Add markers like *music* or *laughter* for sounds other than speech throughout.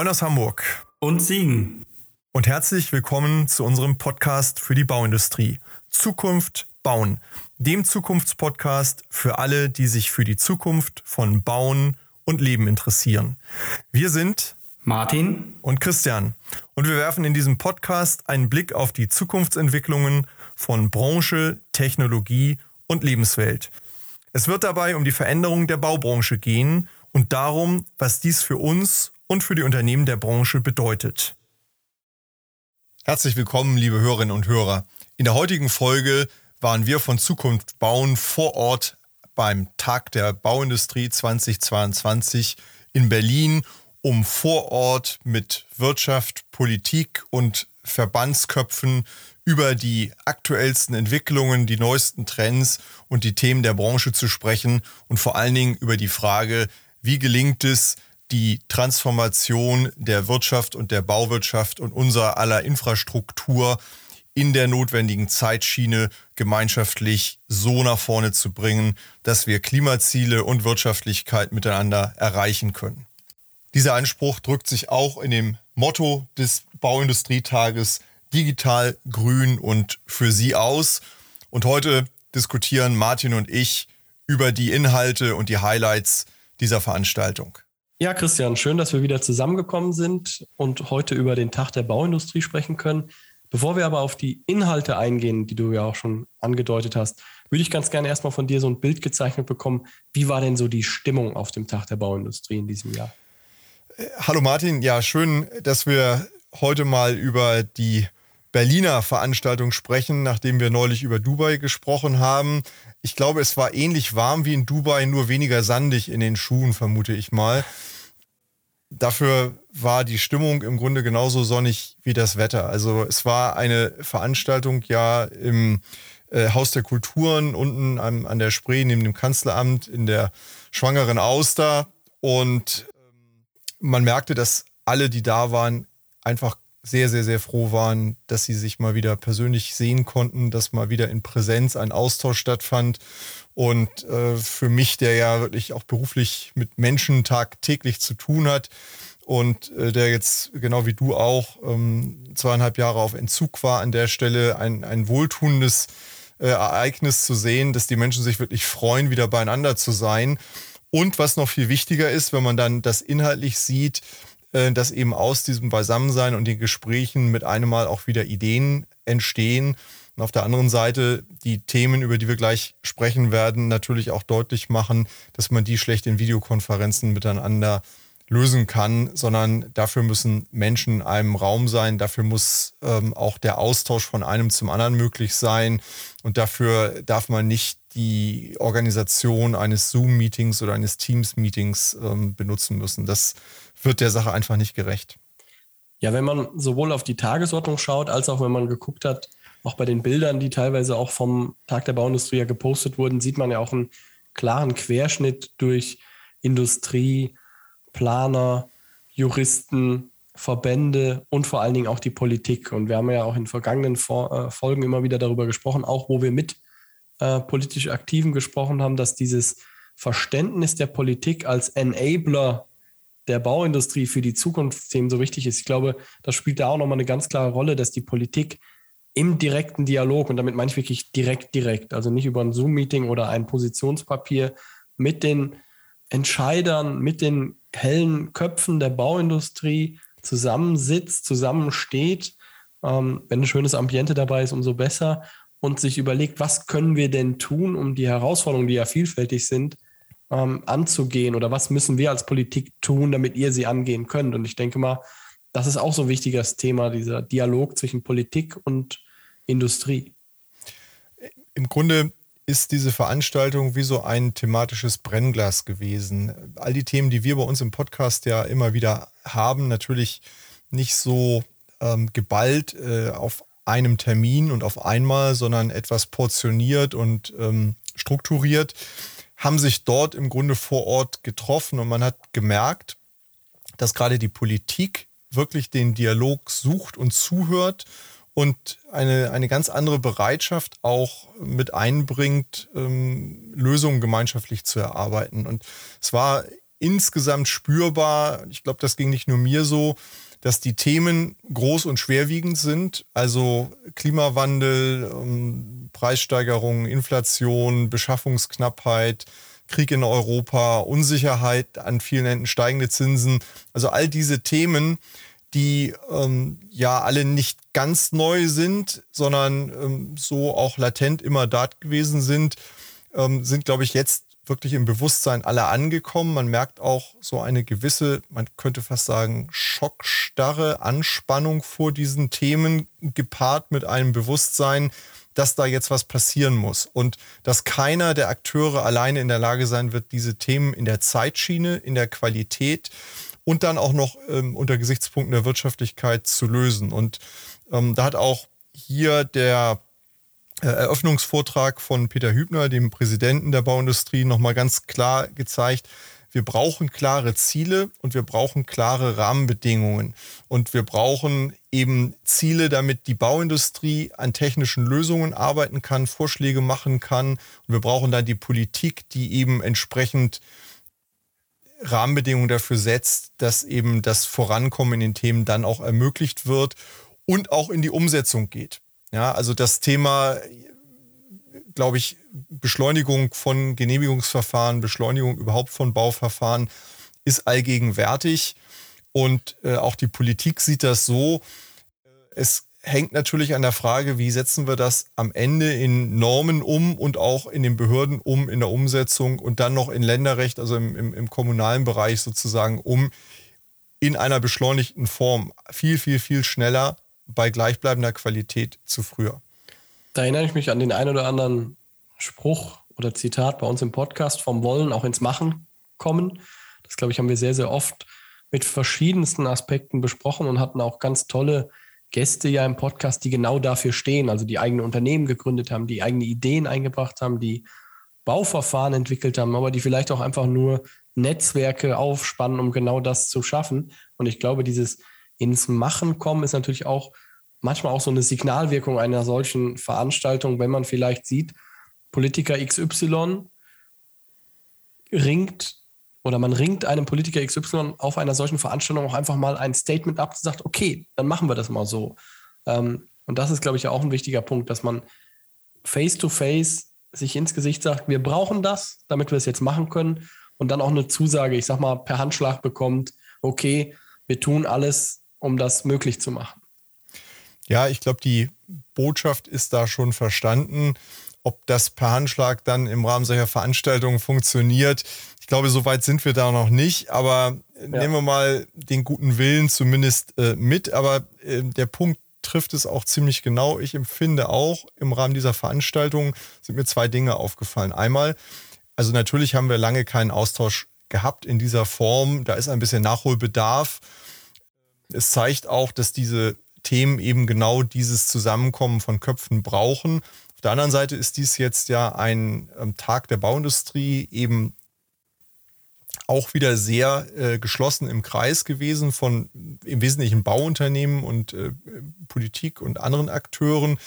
Moin aus Hamburg. Und Siegen. Und herzlich willkommen zu unserem Podcast für die Bauindustrie. Zukunft bauen. Dem Zukunftspodcast für alle, die sich für die Zukunft von Bauen und Leben interessieren. Wir sind Martin und Christian. Und wir werfen in diesem Podcast einen Blick auf die Zukunftsentwicklungen von Branche, Technologie und Lebenswelt. Es wird dabei um die Veränderung der Baubranche gehen und darum, was dies für uns und für die Unternehmen der Branche bedeutet. Herzlich willkommen, liebe Hörerinnen und Hörer. In der heutigen Folge waren wir von Zukunft Bauen vor Ort beim Tag der Bauindustrie 2022 in Berlin, um vor Ort mit Wirtschaft, Politik und Verbandsköpfen über die aktuellsten Entwicklungen, die neuesten Trends und die Themen der Branche zu sprechen und vor allen Dingen über die Frage, wie gelingt es, die Transformation der Wirtschaft und der Bauwirtschaft und unserer aller Infrastruktur in der notwendigen Zeitschiene gemeinschaftlich so nach vorne zu bringen, dass wir Klimaziele und Wirtschaftlichkeit miteinander erreichen können. Dieser Anspruch drückt sich auch in dem Motto des Bauindustrietages digital, grün und für Sie aus. Und heute diskutieren Martin und ich über die Inhalte und die Highlights dieser Veranstaltung. Ja, Christian, schön, dass wir wieder zusammengekommen sind und heute über den Tag der Bauindustrie sprechen können. Bevor wir aber auf die Inhalte eingehen, die du ja auch schon angedeutet hast, würde ich ganz gerne erstmal von dir so ein Bild gezeichnet bekommen. Wie war denn so die Stimmung auf dem Tag der Bauindustrie in diesem Jahr? Äh, hallo Martin, ja, schön, dass wir heute mal über die Berliner Veranstaltung sprechen, nachdem wir neulich über Dubai gesprochen haben. Ich glaube, es war ähnlich warm wie in Dubai, nur weniger sandig in den Schuhen, vermute ich mal. Dafür war die Stimmung im Grunde genauso sonnig wie das Wetter. Also es war eine Veranstaltung ja im äh, Haus der Kulturen unten an, an der Spree neben dem Kanzleramt in der Schwangeren Auster. Und ähm, man merkte, dass alle, die da waren, einfach sehr, sehr, sehr froh waren, dass sie sich mal wieder persönlich sehen konnten, dass mal wieder in Präsenz ein Austausch stattfand. Und äh, für mich, der ja wirklich auch beruflich mit Menschen tagtäglich zu tun hat und äh, der jetzt genau wie du auch ähm, zweieinhalb Jahre auf Entzug war, an der Stelle ein, ein wohltuendes äh, Ereignis zu sehen, dass die Menschen sich wirklich freuen, wieder beieinander zu sein. Und was noch viel wichtiger ist, wenn man dann das inhaltlich sieht, dass eben aus diesem Beisammensein und den Gesprächen mit einem Mal auch wieder Ideen entstehen. Und auf der anderen Seite die Themen, über die wir gleich sprechen werden, natürlich auch deutlich machen, dass man die schlecht in Videokonferenzen miteinander lösen kann, sondern dafür müssen Menschen in einem Raum sein, dafür muss ähm, auch der Austausch von einem zum anderen möglich sein und dafür darf man nicht die Organisation eines Zoom-Meetings oder eines Teams-Meetings ähm, benutzen müssen. Das wird der Sache einfach nicht gerecht. Ja, wenn man sowohl auf die Tagesordnung schaut, als auch wenn man geguckt hat, auch bei den Bildern, die teilweise auch vom Tag der Bauindustrie ja gepostet wurden, sieht man ja auch einen klaren Querschnitt durch Industrie, Planer, Juristen, Verbände und vor allen Dingen auch die Politik. Und wir haben ja auch in vergangenen äh, Folgen immer wieder darüber gesprochen, auch wo wir mit äh, politisch Aktiven gesprochen haben, dass dieses Verständnis der Politik als Enabler der Bauindustrie für die Zukunftsthemen so wichtig ist. Ich glaube, das spielt da auch nochmal eine ganz klare Rolle, dass die Politik im direkten Dialog, und damit meine ich wirklich direkt, direkt, also nicht über ein Zoom-Meeting oder ein Positionspapier mit den Entscheidern, mit den hellen Köpfen der Bauindustrie zusammensitzt, zusammensteht. Ähm, wenn ein schönes Ambiente dabei ist, umso besser. Und sich überlegt, was können wir denn tun, um die Herausforderungen, die ja vielfältig sind, ähm, anzugehen oder was müssen wir als Politik tun, damit ihr sie angehen könnt. Und ich denke mal, das ist auch so ein wichtiges Thema, dieser Dialog zwischen Politik und Industrie. Im Grunde ist diese Veranstaltung wie so ein thematisches Brennglas gewesen. All die Themen, die wir bei uns im Podcast ja immer wieder haben, natürlich nicht so ähm, geballt äh, auf einem Termin und auf einmal, sondern etwas portioniert und ähm, strukturiert haben sich dort im Grunde vor Ort getroffen und man hat gemerkt, dass gerade die Politik wirklich den Dialog sucht und zuhört und eine, eine ganz andere Bereitschaft auch mit einbringt, ähm, Lösungen gemeinschaftlich zu erarbeiten. Und es war insgesamt spürbar, ich glaube, das ging nicht nur mir so, dass die Themen groß und schwerwiegend sind. Also Klimawandel, ähm, Preissteigerung, Inflation, Beschaffungsknappheit, Krieg in Europa, Unsicherheit an vielen Enden, steigende Zinsen. Also all diese Themen, die ähm, ja alle nicht ganz neu sind, sondern ähm, so auch latent immer dort gewesen sind, ähm, sind, glaube ich, jetzt wirklich im Bewusstsein aller angekommen. Man merkt auch so eine gewisse, man könnte fast sagen, schockstarre Anspannung vor diesen Themen, gepaart mit einem Bewusstsein, dass da jetzt was passieren muss und dass keiner der Akteure alleine in der Lage sein wird, diese Themen in der Zeitschiene, in der Qualität und dann auch noch ähm, unter Gesichtspunkten der Wirtschaftlichkeit zu lösen. Und ähm, da hat auch hier der Eröffnungsvortrag von Peter Hübner, dem Präsidenten der Bauindustrie, nochmal ganz klar gezeigt, wir brauchen klare Ziele und wir brauchen klare Rahmenbedingungen. Und wir brauchen eben Ziele, damit die Bauindustrie an technischen Lösungen arbeiten kann, Vorschläge machen kann. Und wir brauchen dann die Politik, die eben entsprechend Rahmenbedingungen dafür setzt, dass eben das Vorankommen in den Themen dann auch ermöglicht wird und auch in die Umsetzung geht. Ja, also das Thema, glaube ich, Beschleunigung von Genehmigungsverfahren, Beschleunigung überhaupt von Bauverfahren ist allgegenwärtig. Und äh, auch die Politik sieht das so. Es hängt natürlich an der Frage, wie setzen wir das am Ende in Normen um und auch in den Behörden um, in der Umsetzung und dann noch in Länderrecht, also im, im, im kommunalen Bereich sozusagen um, in einer beschleunigten Form. Viel, viel, viel schneller bei gleichbleibender Qualität zu früher. Da erinnere ich mich an den einen oder anderen Spruch oder Zitat bei uns im Podcast vom Wollen auch ins Machen kommen. Das, glaube ich, haben wir sehr, sehr oft mit verschiedensten Aspekten besprochen und hatten auch ganz tolle Gäste ja im Podcast, die genau dafür stehen, also die eigene Unternehmen gegründet haben, die eigene Ideen eingebracht haben, die Bauverfahren entwickelt haben, aber die vielleicht auch einfach nur Netzwerke aufspannen, um genau das zu schaffen. Und ich glaube, dieses ins Machen kommen ist natürlich auch manchmal auch so eine Signalwirkung einer solchen Veranstaltung, wenn man vielleicht sieht, Politiker XY ringt oder man ringt einem Politiker XY auf einer solchen Veranstaltung auch einfach mal ein Statement ab und sagt, okay, dann machen wir das mal so. Ähm, und das ist, glaube ich, auch ein wichtiger Punkt, dass man face-to-face -face sich ins Gesicht sagt, wir brauchen das, damit wir es jetzt machen können und dann auch eine Zusage, ich sag mal, per Handschlag bekommt, okay, wir tun alles, um das möglich zu machen. Ja, ich glaube, die Botschaft ist da schon verstanden. Ob das per Handschlag dann im Rahmen solcher Veranstaltungen funktioniert, ich glaube, so weit sind wir da noch nicht. Aber ja. nehmen wir mal den guten Willen zumindest äh, mit. Aber äh, der Punkt trifft es auch ziemlich genau. Ich empfinde auch, im Rahmen dieser Veranstaltung sind mir zwei Dinge aufgefallen. Einmal, also natürlich haben wir lange keinen Austausch gehabt in dieser Form. Da ist ein bisschen Nachholbedarf es zeigt auch, dass diese Themen eben genau dieses Zusammenkommen von Köpfen brauchen. Auf der anderen Seite ist dies jetzt ja ein ähm, Tag der Bauindustrie eben auch wieder sehr äh, geschlossen im Kreis gewesen von im Wesentlichen Bauunternehmen und äh, Politik und anderen Akteuren.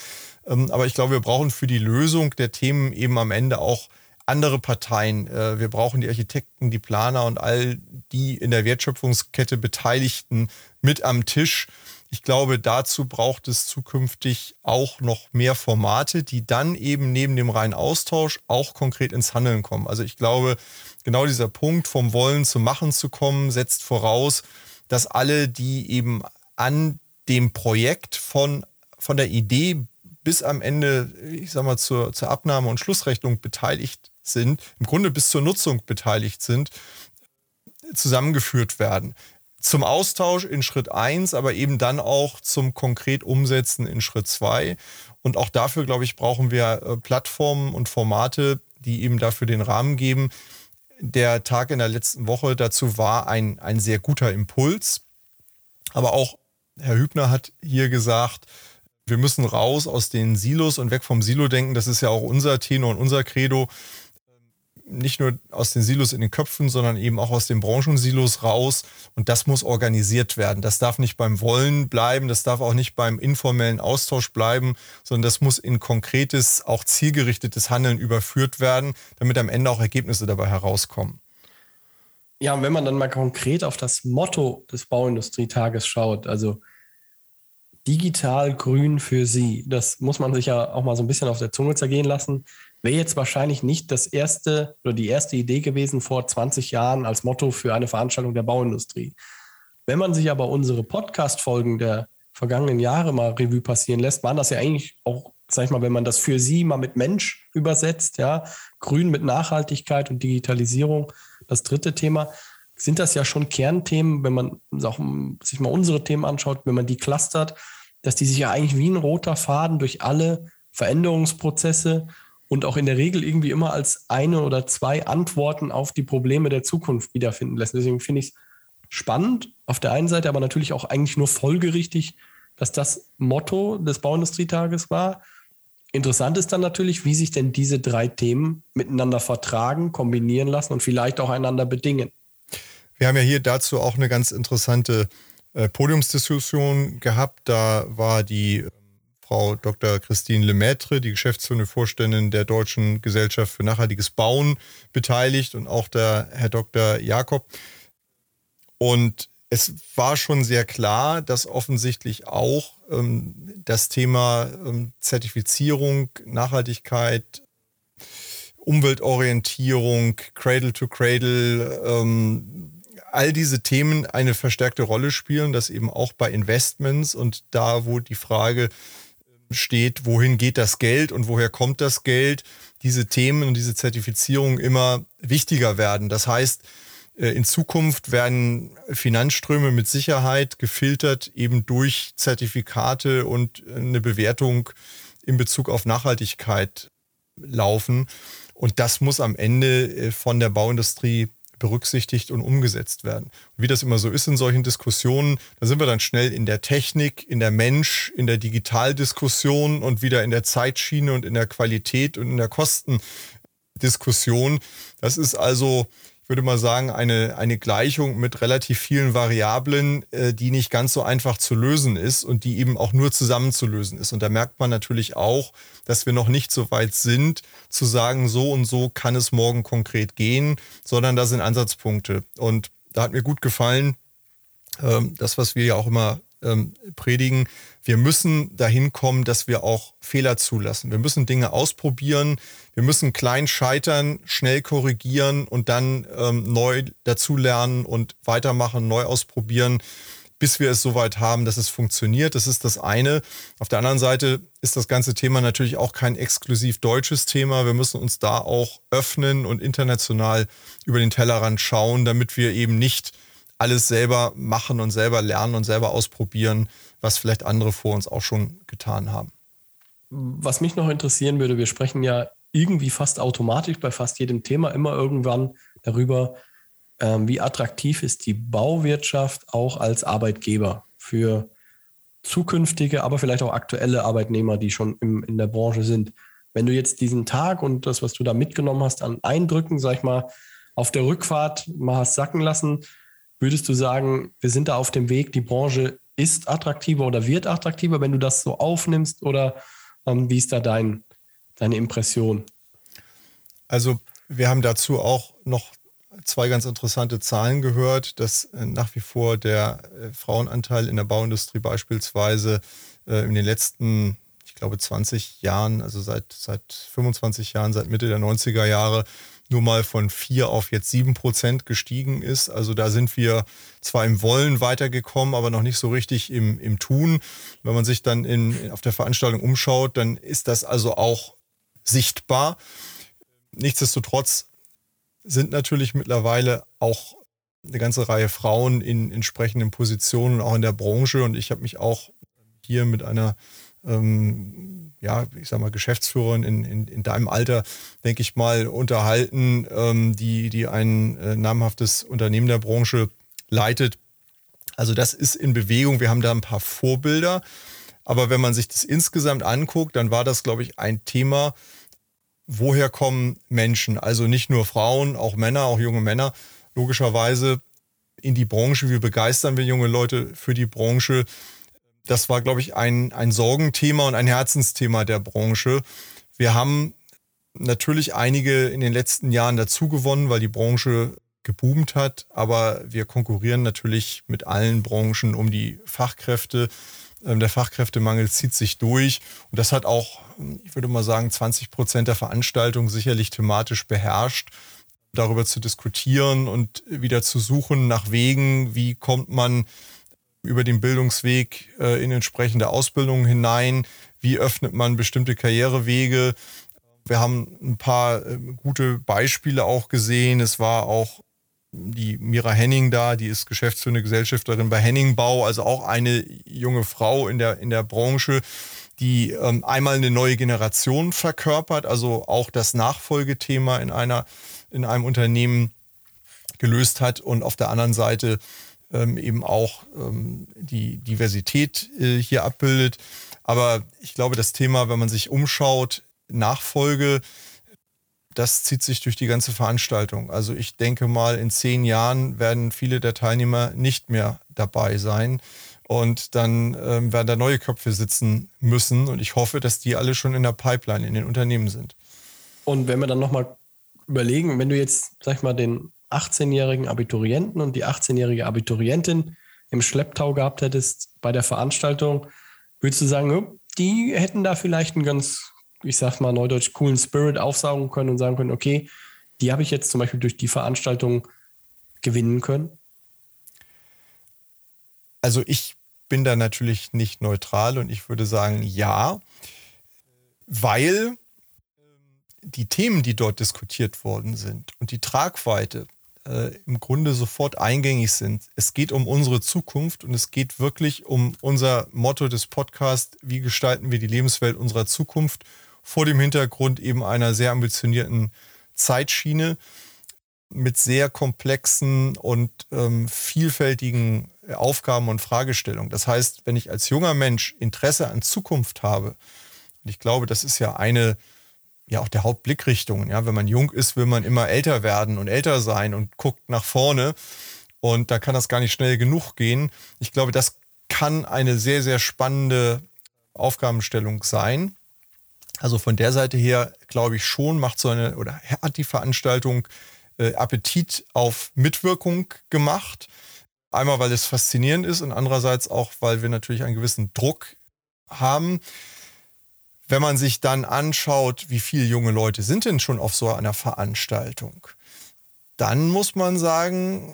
Ähm, aber ich glaube, wir brauchen für die Lösung der Themen eben am Ende auch andere Parteien. Äh, wir brauchen die Architekten, die Planer und all die in der Wertschöpfungskette Beteiligten mit am Tisch. Ich glaube, dazu braucht es zukünftig auch noch mehr Formate, die dann eben neben dem reinen Austausch auch konkret ins Handeln kommen. Also ich glaube, genau dieser Punkt vom Wollen zum Machen zu kommen, setzt voraus, dass alle, die eben an dem Projekt von, von der Idee bis am Ende, ich sag mal, zur, zur Abnahme und Schlussrechnung beteiligt sind, im Grunde bis zur Nutzung beteiligt sind, zusammengeführt werden. Zum Austausch in Schritt 1, aber eben dann auch zum konkret Umsetzen in Schritt 2. Und auch dafür, glaube ich, brauchen wir äh, Plattformen und Formate, die eben dafür den Rahmen geben. Der Tag in der letzten Woche dazu war ein, ein sehr guter Impuls. Aber auch Herr Hübner hat hier gesagt, wir müssen raus aus den Silos und weg vom Silo-Denken. Das ist ja auch unser Tenor und unser Credo nicht nur aus den Silos in den Köpfen, sondern eben auch aus den Branchensilos raus. Und das muss organisiert werden. Das darf nicht beim Wollen bleiben, das darf auch nicht beim informellen Austausch bleiben, sondern das muss in konkretes, auch zielgerichtetes Handeln überführt werden, damit am Ende auch Ergebnisse dabei herauskommen. Ja, und wenn man dann mal konkret auf das Motto des Bauindustrietages schaut, also digital grün für Sie, das muss man sich ja auch mal so ein bisschen auf der Zunge zergehen lassen, wäre jetzt wahrscheinlich nicht das erste oder die erste Idee gewesen vor 20 Jahren als Motto für eine Veranstaltung der Bauindustrie. Wenn man sich aber unsere Podcast-Folgen der vergangenen Jahre mal Revue passieren lässt, waren das ja eigentlich auch, sag ich mal, wenn man das für Sie mal mit Mensch übersetzt, ja, grün mit Nachhaltigkeit und Digitalisierung, das dritte Thema, sind das ja schon Kernthemen, wenn man auch sich mal unsere Themen anschaut, wenn man die clustert, dass die sich ja eigentlich wie ein roter Faden durch alle Veränderungsprozesse und auch in der Regel irgendwie immer als eine oder zwei Antworten auf die Probleme der Zukunft wiederfinden lässt. Deswegen finde ich es spannend auf der einen Seite, aber natürlich auch eigentlich nur folgerichtig, dass das Motto des Bauindustrietages war. Interessant ist dann natürlich, wie sich denn diese drei Themen miteinander vertragen, kombinieren lassen und vielleicht auch einander bedingen. Wir haben ja hier dazu auch eine ganz interessante äh, Podiumsdiskussion gehabt. Da war die Frau Dr. Christine Lemaitre, die geschäftsführende Vorständin der Deutschen Gesellschaft für nachhaltiges Bauen, beteiligt und auch der Herr Dr. Jakob. Und es war schon sehr klar, dass offensichtlich auch ähm, das Thema ähm, Zertifizierung, Nachhaltigkeit, Umweltorientierung, Cradle to Cradle, ähm, all diese Themen eine verstärkte Rolle spielen, dass eben auch bei Investments und da, wo die Frage steht, wohin geht das Geld und woher kommt das Geld, diese Themen und diese Zertifizierung immer wichtiger werden. Das heißt, äh, in Zukunft werden Finanzströme mit Sicherheit gefiltert eben durch Zertifikate und eine Bewertung in Bezug auf Nachhaltigkeit laufen. Und das muss am Ende äh, von der Bauindustrie berücksichtigt und umgesetzt werden. Und wie das immer so ist in solchen Diskussionen, da sind wir dann schnell in der Technik, in der Mensch, in der Digitaldiskussion und wieder in der Zeitschiene und in der Qualität und in der Kostendiskussion. Das ist also würde mal sagen, eine, eine Gleichung mit relativ vielen Variablen, äh, die nicht ganz so einfach zu lösen ist und die eben auch nur zusammen zu lösen ist. Und da merkt man natürlich auch, dass wir noch nicht so weit sind, zu sagen, so und so kann es morgen konkret gehen, sondern da sind Ansatzpunkte. Und da hat mir gut gefallen, ähm, das, was wir ja auch immer ähm, predigen, wir müssen dahin kommen, dass wir auch Fehler zulassen. Wir müssen Dinge ausprobieren, wir müssen klein scheitern, schnell korrigieren und dann ähm, neu dazulernen und weitermachen, neu ausprobieren, bis wir es soweit haben, dass es funktioniert. Das ist das eine. Auf der anderen Seite ist das ganze Thema natürlich auch kein exklusiv deutsches Thema. Wir müssen uns da auch öffnen und international über den Tellerrand schauen, damit wir eben nicht alles selber machen und selber lernen und selber ausprobieren, was vielleicht andere vor uns auch schon getan haben. Was mich noch interessieren würde, wir sprechen ja irgendwie fast automatisch bei fast jedem Thema immer irgendwann darüber, ähm, wie attraktiv ist die Bauwirtschaft auch als Arbeitgeber für zukünftige, aber vielleicht auch aktuelle Arbeitnehmer, die schon im, in der Branche sind. Wenn du jetzt diesen Tag und das, was du da mitgenommen hast, an Eindrücken, sag ich mal, auf der Rückfahrt mal hast sacken lassen, Würdest du sagen, wir sind da auf dem Weg, die Branche ist attraktiver oder wird attraktiver, wenn du das so aufnimmst? Oder ähm, wie ist da dein, deine Impression? Also wir haben dazu auch noch zwei ganz interessante Zahlen gehört, dass äh, nach wie vor der äh, Frauenanteil in der Bauindustrie beispielsweise äh, in den letzten, ich glaube, 20 Jahren, also seit, seit 25 Jahren, seit Mitte der 90er Jahre, nur mal von vier auf jetzt sieben Prozent gestiegen ist. Also da sind wir zwar im Wollen weitergekommen, aber noch nicht so richtig im, im Tun. Wenn man sich dann in, auf der Veranstaltung umschaut, dann ist das also auch sichtbar. Nichtsdestotrotz sind natürlich mittlerweile auch eine ganze Reihe Frauen in entsprechenden Positionen, auch in der Branche. Und ich habe mich auch hier mit einer ähm, ja, ich sag mal, Geschäftsführerin in, in, in deinem Alter, denke ich mal, unterhalten, ähm, die, die ein äh, namhaftes Unternehmen der Branche leitet. Also das ist in Bewegung. Wir haben da ein paar Vorbilder. Aber wenn man sich das insgesamt anguckt, dann war das, glaube ich, ein Thema, woher kommen Menschen? Also nicht nur Frauen, auch Männer, auch junge Männer, logischerweise in die Branche. Wie begeistern wir junge Leute für die Branche? Das war, glaube ich, ein, ein Sorgenthema und ein Herzensthema der Branche. Wir haben natürlich einige in den letzten Jahren dazugewonnen, weil die Branche geboomt hat, aber wir konkurrieren natürlich mit allen Branchen um die Fachkräfte. Ähm, der Fachkräftemangel zieht sich durch und das hat auch, ich würde mal sagen, 20 Prozent der Veranstaltung sicherlich thematisch beherrscht darüber zu diskutieren und wieder zu suchen nach Wegen, wie kommt man über den Bildungsweg äh, in entsprechende Ausbildungen hinein, wie öffnet man bestimmte Karrierewege. Wir haben ein paar äh, gute Beispiele auch gesehen. Es war auch die Mira Henning da, die ist geschäftsführende Gesellschafterin bei Henning Bau, also auch eine junge Frau in der, in der Branche, die ähm, einmal eine neue Generation verkörpert, also auch das Nachfolgethema in einer in einem Unternehmen gelöst hat und auf der anderen Seite ähm, eben auch ähm, die Diversität äh, hier abbildet. Aber ich glaube, das Thema, wenn man sich umschaut, Nachfolge, das zieht sich durch die ganze Veranstaltung. Also ich denke mal, in zehn Jahren werden viele der Teilnehmer nicht mehr dabei sein. Und dann ähm, werden da neue Köpfe sitzen müssen. Und ich hoffe, dass die alle schon in der Pipeline in den Unternehmen sind. Und wenn wir dann nochmal überlegen, wenn du jetzt, sag ich mal, den 18-jährigen Abiturienten und die 18-jährige Abiturientin im Schlepptau gehabt hättest bei der Veranstaltung, würdest du sagen, die hätten da vielleicht einen ganz, ich sag mal neudeutsch, coolen Spirit aufsaugen können und sagen können, okay, die habe ich jetzt zum Beispiel durch die Veranstaltung gewinnen können? Also ich bin da natürlich nicht neutral und ich würde sagen, ja, weil die Themen, die dort diskutiert worden sind und die Tragweite äh, im Grunde sofort eingängig sind. Es geht um unsere Zukunft und es geht wirklich um unser Motto des Podcasts, wie gestalten wir die Lebenswelt unserer Zukunft vor dem Hintergrund eben einer sehr ambitionierten Zeitschiene mit sehr komplexen und ähm, vielfältigen Aufgaben und Fragestellungen. Das heißt, wenn ich als junger Mensch Interesse an Zukunft habe, und ich glaube, das ist ja eine ja auch der Hauptblickrichtung. Ja, wenn man jung ist, will man immer älter werden und älter sein und guckt nach vorne. Und da kann das gar nicht schnell genug gehen. Ich glaube, das kann eine sehr, sehr spannende Aufgabenstellung sein. Also von der Seite her glaube ich schon, macht so eine oder hat die Veranstaltung äh, Appetit auf Mitwirkung gemacht. Einmal, weil es faszinierend ist und andererseits auch, weil wir natürlich einen gewissen Druck haben. Wenn man sich dann anschaut, wie viele junge Leute sind denn schon auf so einer Veranstaltung, dann muss man sagen,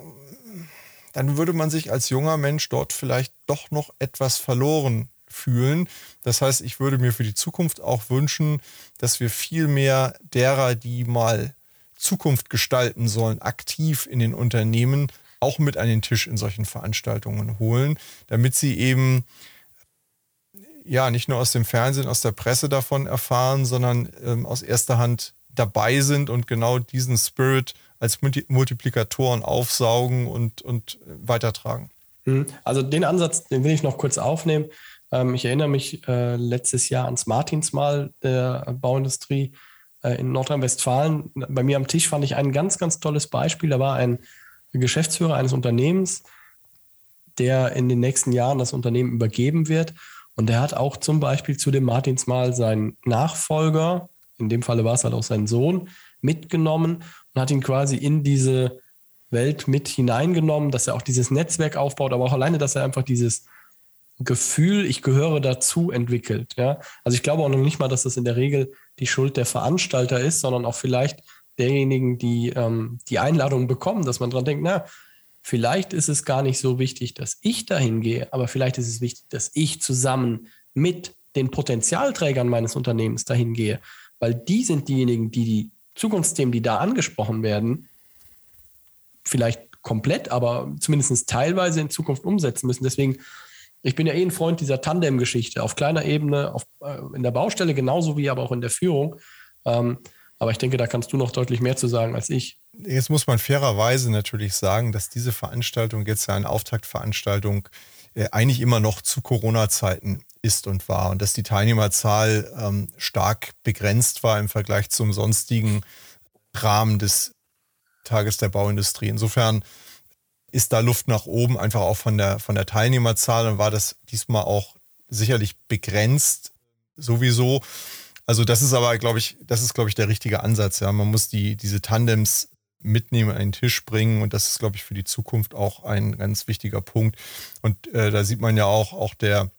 dann würde man sich als junger Mensch dort vielleicht doch noch etwas verloren fühlen. Das heißt, ich würde mir für die Zukunft auch wünschen, dass wir viel mehr derer, die mal Zukunft gestalten sollen, aktiv in den Unternehmen auch mit an den Tisch in solchen Veranstaltungen holen, damit sie eben ja nicht nur aus dem Fernsehen, aus der Presse davon erfahren, sondern ähm, aus erster Hand dabei sind und genau diesen Spirit als Multiplikatoren aufsaugen und, und weitertragen. Mhm. Also den Ansatz, den will ich noch kurz aufnehmen. Ähm, ich erinnere mich äh, letztes Jahr ans Martinsmal der Bauindustrie äh, in Nordrhein-Westfalen. Bei mir am Tisch fand ich ein ganz, ganz tolles Beispiel. Da war ein Geschäftsführer eines Unternehmens, der in den nächsten Jahren das Unternehmen übergeben wird. Und er hat auch zum Beispiel zu dem Martinsmal seinen Nachfolger, in dem Falle war es halt auch sein Sohn, mitgenommen und hat ihn quasi in diese Welt mit hineingenommen, dass er auch dieses Netzwerk aufbaut, aber auch alleine, dass er einfach dieses Gefühl, ich gehöre dazu, entwickelt. Ja? Also ich glaube auch noch nicht mal, dass das in der Regel die Schuld der Veranstalter ist, sondern auch vielleicht derjenigen, die ähm, die Einladung bekommen, dass man dran denkt, na, Vielleicht ist es gar nicht so wichtig, dass ich dahin gehe, aber vielleicht ist es wichtig, dass ich zusammen mit den Potenzialträgern meines Unternehmens dahin gehe, weil die sind diejenigen, die die Zukunftsthemen, die da angesprochen werden, vielleicht komplett, aber zumindest teilweise in Zukunft umsetzen müssen. Deswegen, ich bin ja eh ein Freund dieser Tandem-Geschichte auf kleiner Ebene, auf, äh, in der Baustelle genauso wie aber auch in der Führung. Ähm, aber ich denke, da kannst du noch deutlich mehr zu sagen als ich. Jetzt muss man fairerweise natürlich sagen, dass diese Veranstaltung jetzt ja eine Auftaktveranstaltung äh, eigentlich immer noch zu Corona-Zeiten ist und war und dass die Teilnehmerzahl ähm, stark begrenzt war im Vergleich zum sonstigen Rahmen des Tages der Bauindustrie. Insofern ist da Luft nach oben, einfach auch von der, von der Teilnehmerzahl und war das diesmal auch sicherlich begrenzt sowieso. Also das ist aber, glaube ich, das ist, glaube ich, der richtige Ansatz. Ja, man muss die, diese Tandems mitnehmen, den Tisch bringen. Und das ist, glaube ich, für die Zukunft auch ein ganz wichtiger Punkt. Und äh, da sieht man ja auch, auch der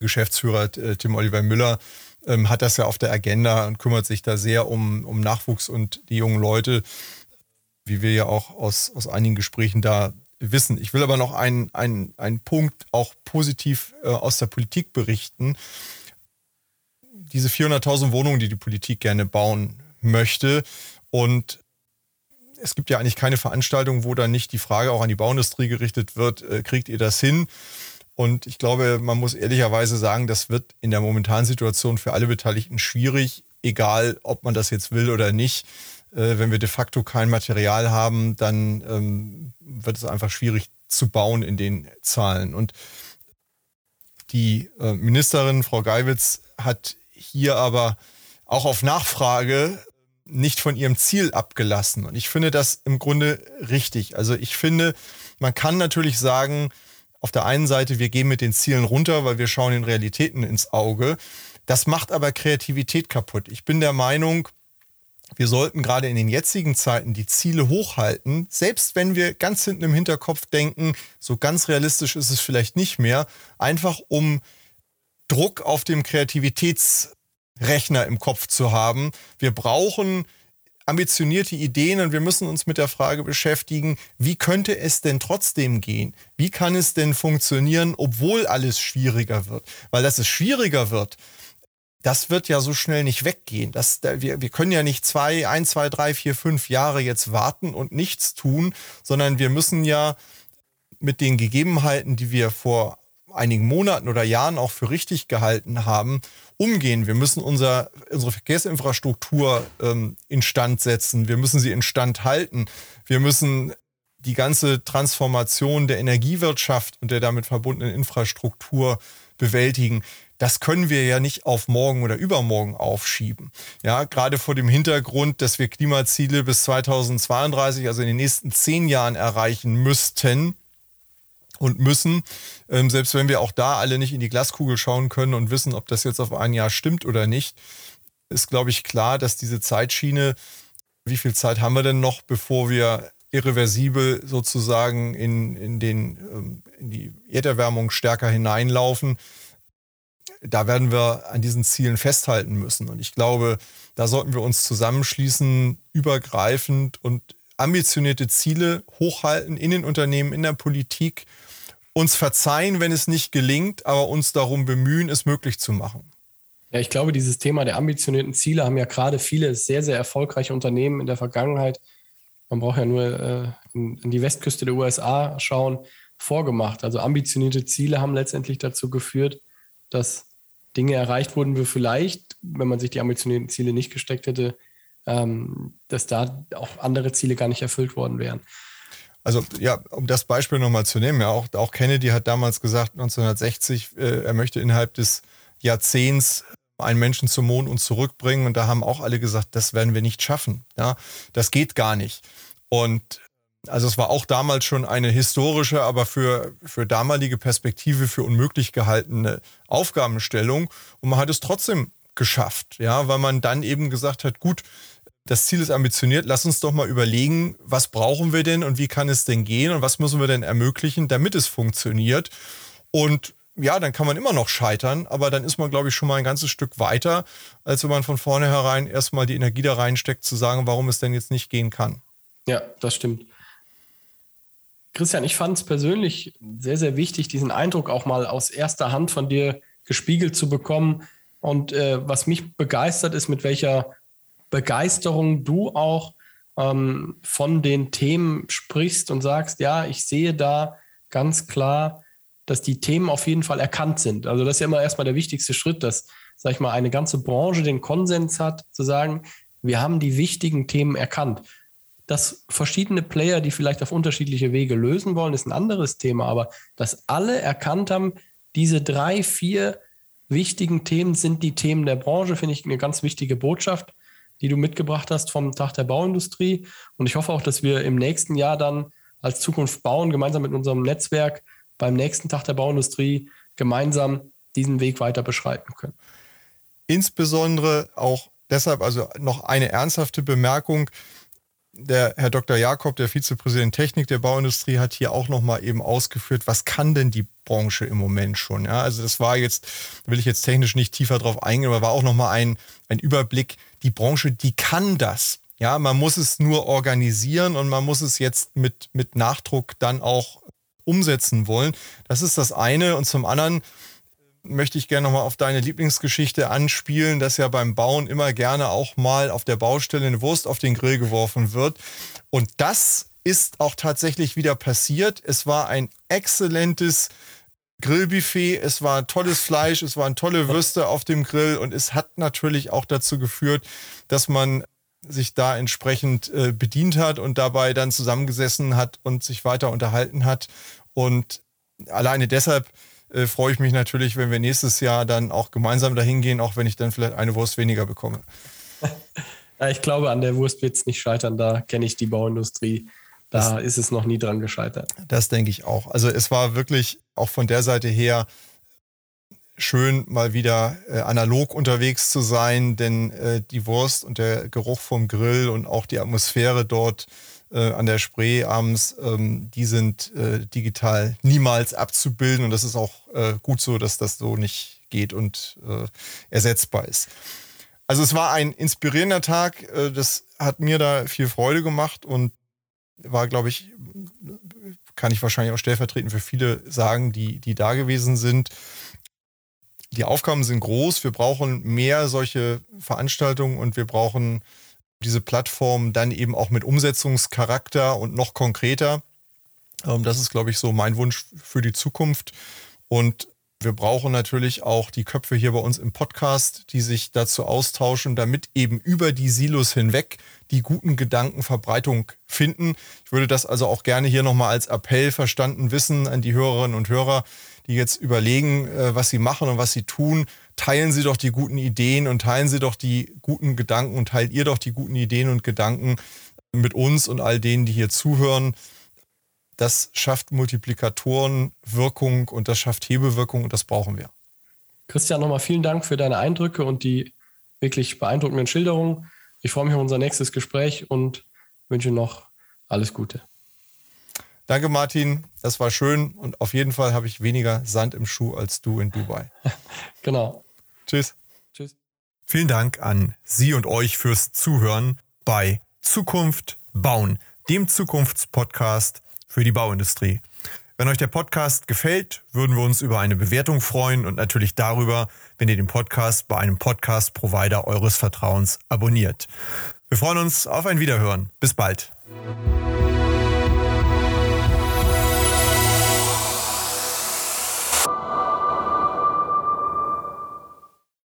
Geschäftsführer äh, Tim Oliver Müller ähm, hat das ja auf der Agenda und kümmert sich da sehr um, um Nachwuchs und die jungen Leute, wie wir ja auch aus, aus einigen Gesprächen da wissen. Ich will aber noch einen, einen, einen Punkt auch positiv äh, aus der Politik berichten. Diese 400.000 Wohnungen, die die Politik gerne bauen möchte und es gibt ja eigentlich keine Veranstaltung, wo dann nicht die Frage auch an die Bauindustrie gerichtet wird, äh, kriegt ihr das hin? Und ich glaube, man muss ehrlicherweise sagen, das wird in der momentanen Situation für alle Beteiligten schwierig, egal ob man das jetzt will oder nicht. Äh, wenn wir de facto kein Material haben, dann ähm, wird es einfach schwierig zu bauen in den Zahlen. Und die äh, Ministerin, Frau Geiwitz, hat hier aber auch auf Nachfrage nicht von ihrem Ziel abgelassen. Und ich finde das im Grunde richtig. Also ich finde, man kann natürlich sagen, auf der einen Seite, wir gehen mit den Zielen runter, weil wir schauen den Realitäten ins Auge. Das macht aber Kreativität kaputt. Ich bin der Meinung, wir sollten gerade in den jetzigen Zeiten die Ziele hochhalten, selbst wenn wir ganz hinten im Hinterkopf denken, so ganz realistisch ist es vielleicht nicht mehr, einfach um Druck auf dem Kreativitäts Rechner im Kopf zu haben. Wir brauchen ambitionierte Ideen und wir müssen uns mit der Frage beschäftigen, wie könnte es denn trotzdem gehen? Wie kann es denn funktionieren, obwohl alles schwieriger wird? Weil dass es schwieriger wird, das wird ja so schnell nicht weggehen. Das, wir, wir können ja nicht zwei, ein, zwei, drei, vier, fünf Jahre jetzt warten und nichts tun, sondern wir müssen ja mit den Gegebenheiten, die wir vor einigen Monaten oder Jahren auch für richtig gehalten haben, umgehen. Wir müssen unser, unsere Verkehrsinfrastruktur ähm, instand setzen. Wir müssen sie instand halten. Wir müssen die ganze Transformation der Energiewirtschaft und der damit verbundenen Infrastruktur bewältigen. Das können wir ja nicht auf morgen oder übermorgen aufschieben. Ja, gerade vor dem Hintergrund, dass wir Klimaziele bis 2032, also in den nächsten zehn Jahren erreichen müssten, und müssen, ähm, selbst wenn wir auch da alle nicht in die Glaskugel schauen können und wissen, ob das jetzt auf ein Jahr stimmt oder nicht, ist, glaube ich, klar, dass diese Zeitschiene, wie viel Zeit haben wir denn noch, bevor wir irreversibel sozusagen in, in, den, ähm, in die Erderwärmung stärker hineinlaufen, da werden wir an diesen Zielen festhalten müssen. Und ich glaube, da sollten wir uns zusammenschließen, übergreifend und ambitionierte Ziele hochhalten in den Unternehmen, in der Politik uns verzeihen, wenn es nicht gelingt, aber uns darum bemühen, es möglich zu machen. Ja, ich glaube, dieses Thema der ambitionierten Ziele haben ja gerade viele sehr, sehr erfolgreiche Unternehmen in der Vergangenheit, man braucht ja nur äh, in, in die Westküste der USA schauen, vorgemacht. Also ambitionierte Ziele haben letztendlich dazu geführt, dass Dinge erreicht wurden, wie vielleicht, wenn man sich die ambitionierten Ziele nicht gesteckt hätte, ähm, dass da auch andere Ziele gar nicht erfüllt worden wären. Also ja, um das Beispiel nochmal zu nehmen, ja, auch, auch Kennedy hat damals gesagt, 1960, äh, er möchte innerhalb des Jahrzehnts einen Menschen zum Mond und zurückbringen. Und da haben auch alle gesagt, das werden wir nicht schaffen. Ja, das geht gar nicht. Und also es war auch damals schon eine historische, aber für, für damalige Perspektive für unmöglich gehaltene Aufgabenstellung. Und man hat es trotzdem geschafft, ja, weil man dann eben gesagt hat, gut, das Ziel ist ambitioniert, lass uns doch mal überlegen, was brauchen wir denn und wie kann es denn gehen und was müssen wir denn ermöglichen, damit es funktioniert. Und ja, dann kann man immer noch scheitern, aber dann ist man, glaube ich, schon mal ein ganzes Stück weiter, als wenn man von vornherein erstmal die Energie da reinsteckt, zu sagen, warum es denn jetzt nicht gehen kann. Ja, das stimmt. Christian, ich fand es persönlich sehr, sehr wichtig, diesen Eindruck auch mal aus erster Hand von dir gespiegelt zu bekommen. Und äh, was mich begeistert ist, mit welcher Begeisterung du auch ähm, von den Themen sprichst und sagst, ja, ich sehe da ganz klar, dass die Themen auf jeden Fall erkannt sind. Also das ist ja immer erstmal der wichtigste Schritt, dass, sag ich mal, eine ganze Branche den Konsens hat, zu sagen, wir haben die wichtigen Themen erkannt. Dass verschiedene Player, die vielleicht auf unterschiedliche Wege lösen wollen, ist ein anderes Thema, aber dass alle erkannt haben, diese drei, vier wichtigen Themen sind die Themen der Branche, finde ich eine ganz wichtige Botschaft die du mitgebracht hast vom Tag der Bauindustrie. Und ich hoffe auch, dass wir im nächsten Jahr dann als Zukunft bauen, gemeinsam mit unserem Netzwerk beim nächsten Tag der Bauindustrie gemeinsam diesen Weg weiter beschreiten können. Insbesondere auch deshalb, also noch eine ernsthafte Bemerkung. der Herr Dr. Jakob, der Vizepräsident Technik der Bauindustrie, hat hier auch nochmal eben ausgeführt, was kann denn die Branche im Moment schon? Ja, also das war jetzt, will ich jetzt technisch nicht tiefer drauf eingehen, aber war auch nochmal ein, ein Überblick. Die Branche, die kann das. Ja, man muss es nur organisieren und man muss es jetzt mit, mit Nachdruck dann auch umsetzen wollen. Das ist das eine. Und zum anderen möchte ich gerne nochmal auf deine Lieblingsgeschichte anspielen, dass ja beim Bauen immer gerne auch mal auf der Baustelle eine Wurst auf den Grill geworfen wird. Und das ist auch tatsächlich wieder passiert. Es war ein exzellentes Grillbuffet, es war tolles Fleisch, es waren tolle Würste auf dem Grill und es hat natürlich auch dazu geführt, dass man sich da entsprechend äh, bedient hat und dabei dann zusammengesessen hat und sich weiter unterhalten hat. Und alleine deshalb äh, freue ich mich natürlich, wenn wir nächstes Jahr dann auch gemeinsam dahin gehen, auch wenn ich dann vielleicht eine Wurst weniger bekomme. *laughs* Ich glaube, an der Wurst wird es nicht scheitern. Da kenne ich die Bauindustrie. Da das, ist es noch nie dran gescheitert. Das denke ich auch. Also es war wirklich auch von der Seite her schön, mal wieder äh, analog unterwegs zu sein, denn äh, die Wurst und der Geruch vom Grill und auch die Atmosphäre dort äh, an der Spree abends, ähm, die sind äh, digital niemals abzubilden und das ist auch äh, gut so, dass das so nicht geht und äh, ersetzbar ist. Also es war ein inspirierender Tag, das hat mir da viel Freude gemacht und war, glaube ich, kann ich wahrscheinlich auch stellvertretend für viele sagen, die, die da gewesen sind. Die Aufgaben sind groß, wir brauchen mehr solche Veranstaltungen und wir brauchen diese Plattform dann eben auch mit Umsetzungscharakter und noch konkreter. Ähm, das ist, glaube ich, so mein Wunsch für die Zukunft. Und wir brauchen natürlich auch die Köpfe hier bei uns im Podcast, die sich dazu austauschen, damit eben über die Silos hinweg die guten Gedanken Verbreitung finden. Ich würde das also auch gerne hier nochmal als Appell verstanden wissen an die Hörerinnen und Hörer, die jetzt überlegen, äh, was sie machen und was sie tun teilen Sie doch die guten Ideen und teilen Sie doch die guten Gedanken und teilt ihr doch die guten Ideen und Gedanken mit uns und all denen, die hier zuhören. Das schafft Multiplikatorenwirkung und das schafft Hebelwirkung und das brauchen wir. Christian, nochmal vielen Dank für deine Eindrücke und die wirklich beeindruckenden Schilderungen. Ich freue mich auf unser nächstes Gespräch und wünsche noch alles Gute. Danke, Martin. Das war schön und auf jeden Fall habe ich weniger Sand im Schuh als du in Dubai. *laughs* genau. Tschüss. Tschüss. Vielen Dank an Sie und euch fürs Zuhören bei Zukunft bauen, dem Zukunftspodcast für die Bauindustrie. Wenn euch der Podcast gefällt, würden wir uns über eine Bewertung freuen und natürlich darüber, wenn ihr den Podcast bei einem Podcast-Provider eures Vertrauens abonniert. Wir freuen uns auf ein Wiederhören. Bis bald.